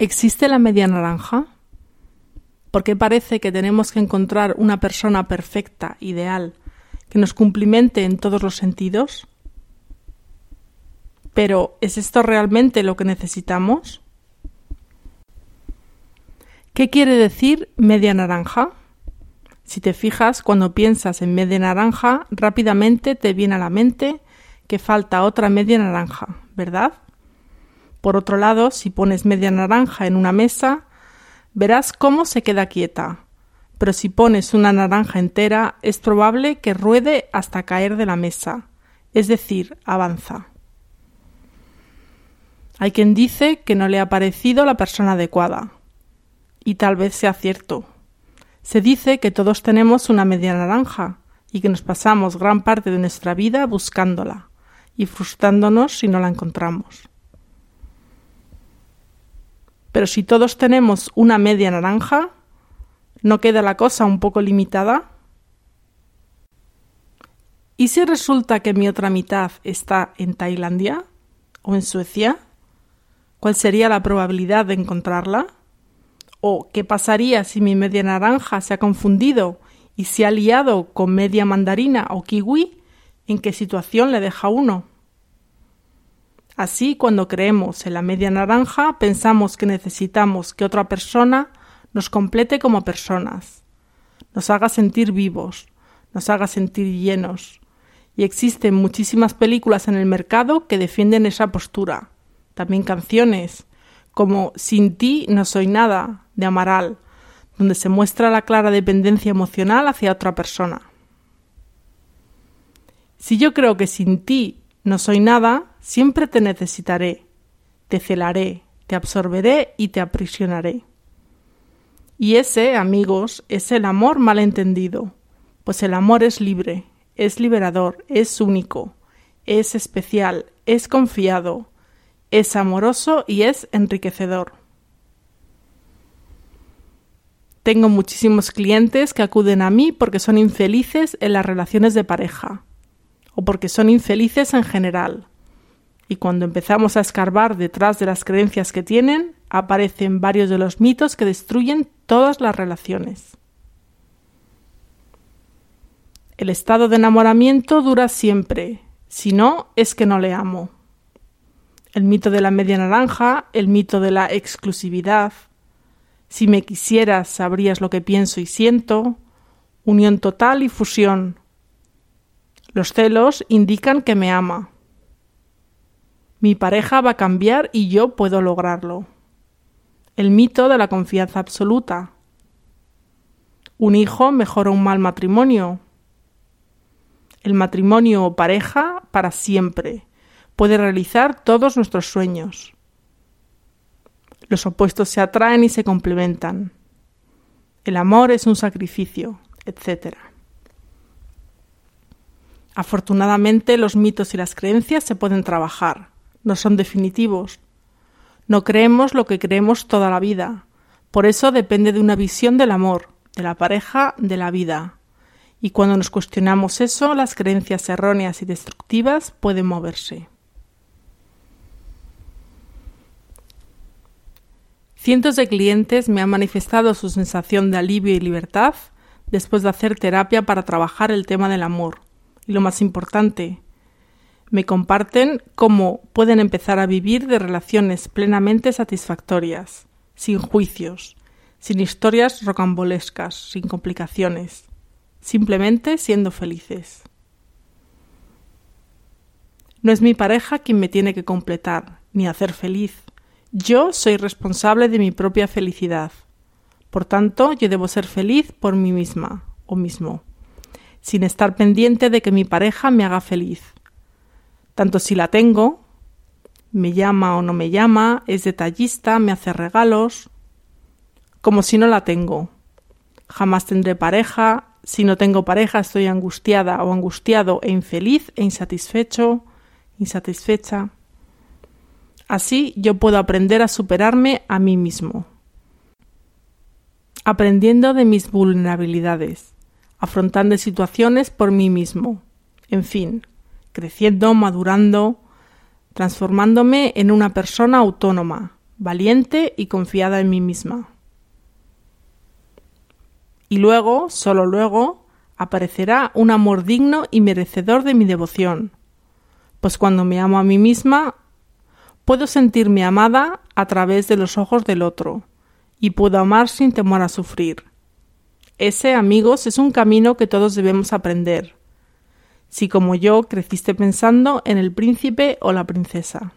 ¿Existe la media naranja? ¿Por qué parece que tenemos que encontrar una persona perfecta, ideal, que nos cumplimente en todos los sentidos? Pero, ¿es esto realmente lo que necesitamos? ¿Qué quiere decir media naranja? Si te fijas, cuando piensas en media naranja, rápidamente te viene a la mente que falta otra media naranja, ¿verdad? Por otro lado, si pones media naranja en una mesa, verás cómo se queda quieta. Pero si pones una naranja entera, es probable que ruede hasta caer de la mesa, es decir, avanza. Hay quien dice que no le ha parecido la persona adecuada. Y tal vez sea cierto. Se dice que todos tenemos una media naranja y que nos pasamos gran parte de nuestra vida buscándola y frustrándonos si no la encontramos. Pero si todos tenemos una media naranja, ¿no queda la cosa un poco limitada? ¿Y si resulta que mi otra mitad está en Tailandia o en Suecia? ¿Cuál sería la probabilidad de encontrarla? ¿O qué pasaría si mi media naranja se ha confundido y se ha liado con media mandarina o kiwi? ¿En qué situación le deja uno? Así, cuando creemos en la media naranja, pensamos que necesitamos que otra persona nos complete como personas, nos haga sentir vivos, nos haga sentir llenos. Y existen muchísimas películas en el mercado que defienden esa postura. También canciones, como Sin ti no soy nada, de Amaral, donde se muestra la clara dependencia emocional hacia otra persona. Si yo creo que sin ti no soy nada, siempre te necesitaré, te celaré, te absorberé y te aprisionaré. Y ese, amigos, es el amor malentendido, pues el amor es libre, es liberador, es único, es especial, es confiado, es amoroso y es enriquecedor. Tengo muchísimos clientes que acuden a mí porque son infelices en las relaciones de pareja o porque son infelices en general. Y cuando empezamos a escarbar detrás de las creencias que tienen, aparecen varios de los mitos que destruyen todas las relaciones. El estado de enamoramiento dura siempre, si no, es que no le amo. El mito de la media naranja, el mito de la exclusividad. Si me quisieras, sabrías lo que pienso y siento. Unión total y fusión, los celos indican que me ama. Mi pareja va a cambiar y yo puedo lograrlo. El mito de la confianza absoluta. Un hijo mejora un mal matrimonio. El matrimonio o pareja para siempre puede realizar todos nuestros sueños. Los opuestos se atraen y se complementan. El amor es un sacrificio, etc. Afortunadamente los mitos y las creencias se pueden trabajar, no son definitivos. No creemos lo que creemos toda la vida. Por eso depende de una visión del amor, de la pareja, de la vida. Y cuando nos cuestionamos eso, las creencias erróneas y destructivas pueden moverse. Cientos de clientes me han manifestado su sensación de alivio y libertad después de hacer terapia para trabajar el tema del amor, y lo más importante, me comparten cómo pueden empezar a vivir de relaciones plenamente satisfactorias, sin juicios, sin historias rocambolescas, sin complicaciones, simplemente siendo felices. No es mi pareja quien me tiene que completar, ni hacer feliz. Yo soy responsable de mi propia felicidad. Por tanto, yo debo ser feliz por mí misma o mismo sin estar pendiente de que mi pareja me haga feliz. Tanto si la tengo, me llama o no me llama, es detallista, me hace regalos, como si no la tengo. Jamás tendré pareja, si no tengo pareja estoy angustiada o angustiado e infeliz e insatisfecho, insatisfecha. Así yo puedo aprender a superarme a mí mismo, aprendiendo de mis vulnerabilidades afrontando situaciones por mí mismo, en fin, creciendo, madurando, transformándome en una persona autónoma, valiente y confiada en mí misma. Y luego, solo luego, aparecerá un amor digno y merecedor de mi devoción, pues cuando me amo a mí misma, puedo sentirme amada a través de los ojos del otro, y puedo amar sin temor a sufrir. Ese, amigos, es un camino que todos debemos aprender, si como yo creciste pensando en el príncipe o la princesa.